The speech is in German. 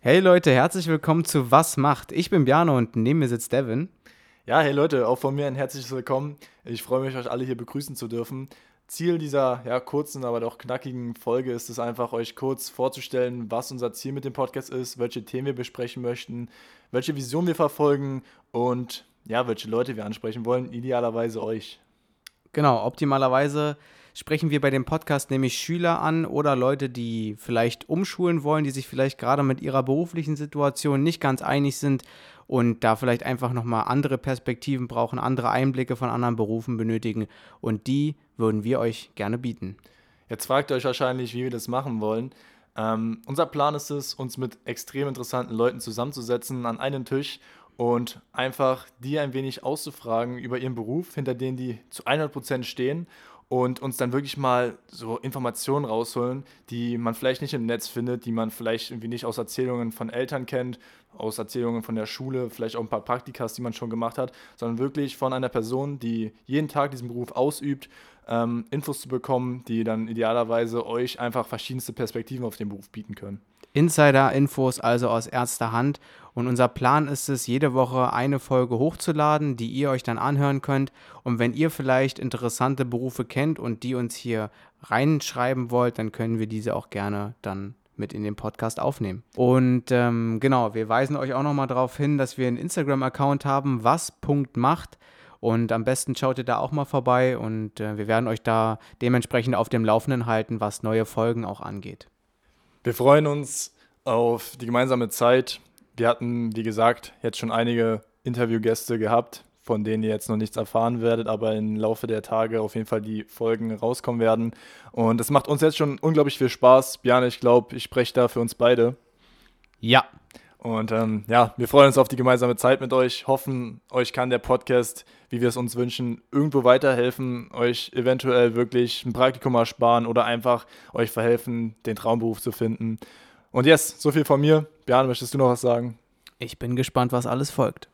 Hey Leute, herzlich willkommen zu Was macht? Ich bin Bjano und neben mir sitzt Devin. Ja, hey Leute, auch von mir ein herzliches Willkommen. Ich freue mich, euch alle hier begrüßen zu dürfen. Ziel dieser ja, kurzen, aber doch knackigen Folge ist es einfach, euch kurz vorzustellen, was unser Ziel mit dem Podcast ist, welche Themen wir besprechen möchten, welche Vision wir verfolgen und ja, welche Leute wir ansprechen wollen, idealerweise euch. Genau, optimalerweise sprechen wir bei dem Podcast nämlich Schüler an oder Leute, die vielleicht umschulen wollen, die sich vielleicht gerade mit ihrer beruflichen Situation nicht ganz einig sind und da vielleicht einfach nochmal andere Perspektiven brauchen, andere Einblicke von anderen Berufen benötigen. Und die würden wir euch gerne bieten. Jetzt fragt ihr euch wahrscheinlich, wie wir das machen wollen. Ähm, unser Plan ist es, uns mit extrem interessanten Leuten zusammenzusetzen an einen Tisch und einfach die ein wenig auszufragen über ihren Beruf, hinter dem die zu 100% stehen und uns dann wirklich mal so Informationen rausholen, die man vielleicht nicht im Netz findet, die man vielleicht irgendwie nicht aus Erzählungen von Eltern kennt, aus Erzählungen von der Schule, vielleicht auch ein paar Praktikas, die man schon gemacht hat, sondern wirklich von einer Person, die jeden Tag diesen Beruf ausübt, ähm, Infos zu bekommen, die dann idealerweise euch einfach verschiedenste Perspektiven auf den Beruf bieten können. Insider-Infos also aus erster Hand. Und unser Plan ist es, jede Woche eine Folge hochzuladen, die ihr euch dann anhören könnt. Und wenn ihr vielleicht interessante Berufe kennt und die uns hier reinschreiben wollt, dann können wir diese auch gerne dann mit in den Podcast aufnehmen. Und ähm, genau, wir weisen euch auch nochmal darauf hin, dass wir einen Instagram-Account haben, was.macht. Und am besten schaut ihr da auch mal vorbei und äh, wir werden euch da dementsprechend auf dem Laufenden halten, was neue Folgen auch angeht. Wir freuen uns auf die gemeinsame Zeit. Wir hatten, wie gesagt, jetzt schon einige Interviewgäste gehabt, von denen ihr jetzt noch nichts erfahren werdet, aber im Laufe der Tage auf jeden Fall die Folgen rauskommen werden. Und es macht uns jetzt schon unglaublich viel Spaß. Björn, ich glaube, ich spreche da für uns beide. Ja. Und ähm, ja, wir freuen uns auf die gemeinsame Zeit mit euch, hoffen, euch kann der Podcast, wie wir es uns wünschen, irgendwo weiterhelfen, euch eventuell wirklich ein Praktikum ersparen oder einfach euch verhelfen, den Traumberuf zu finden. Und yes, so viel von mir. Björn, möchtest du noch was sagen? Ich bin gespannt, was alles folgt.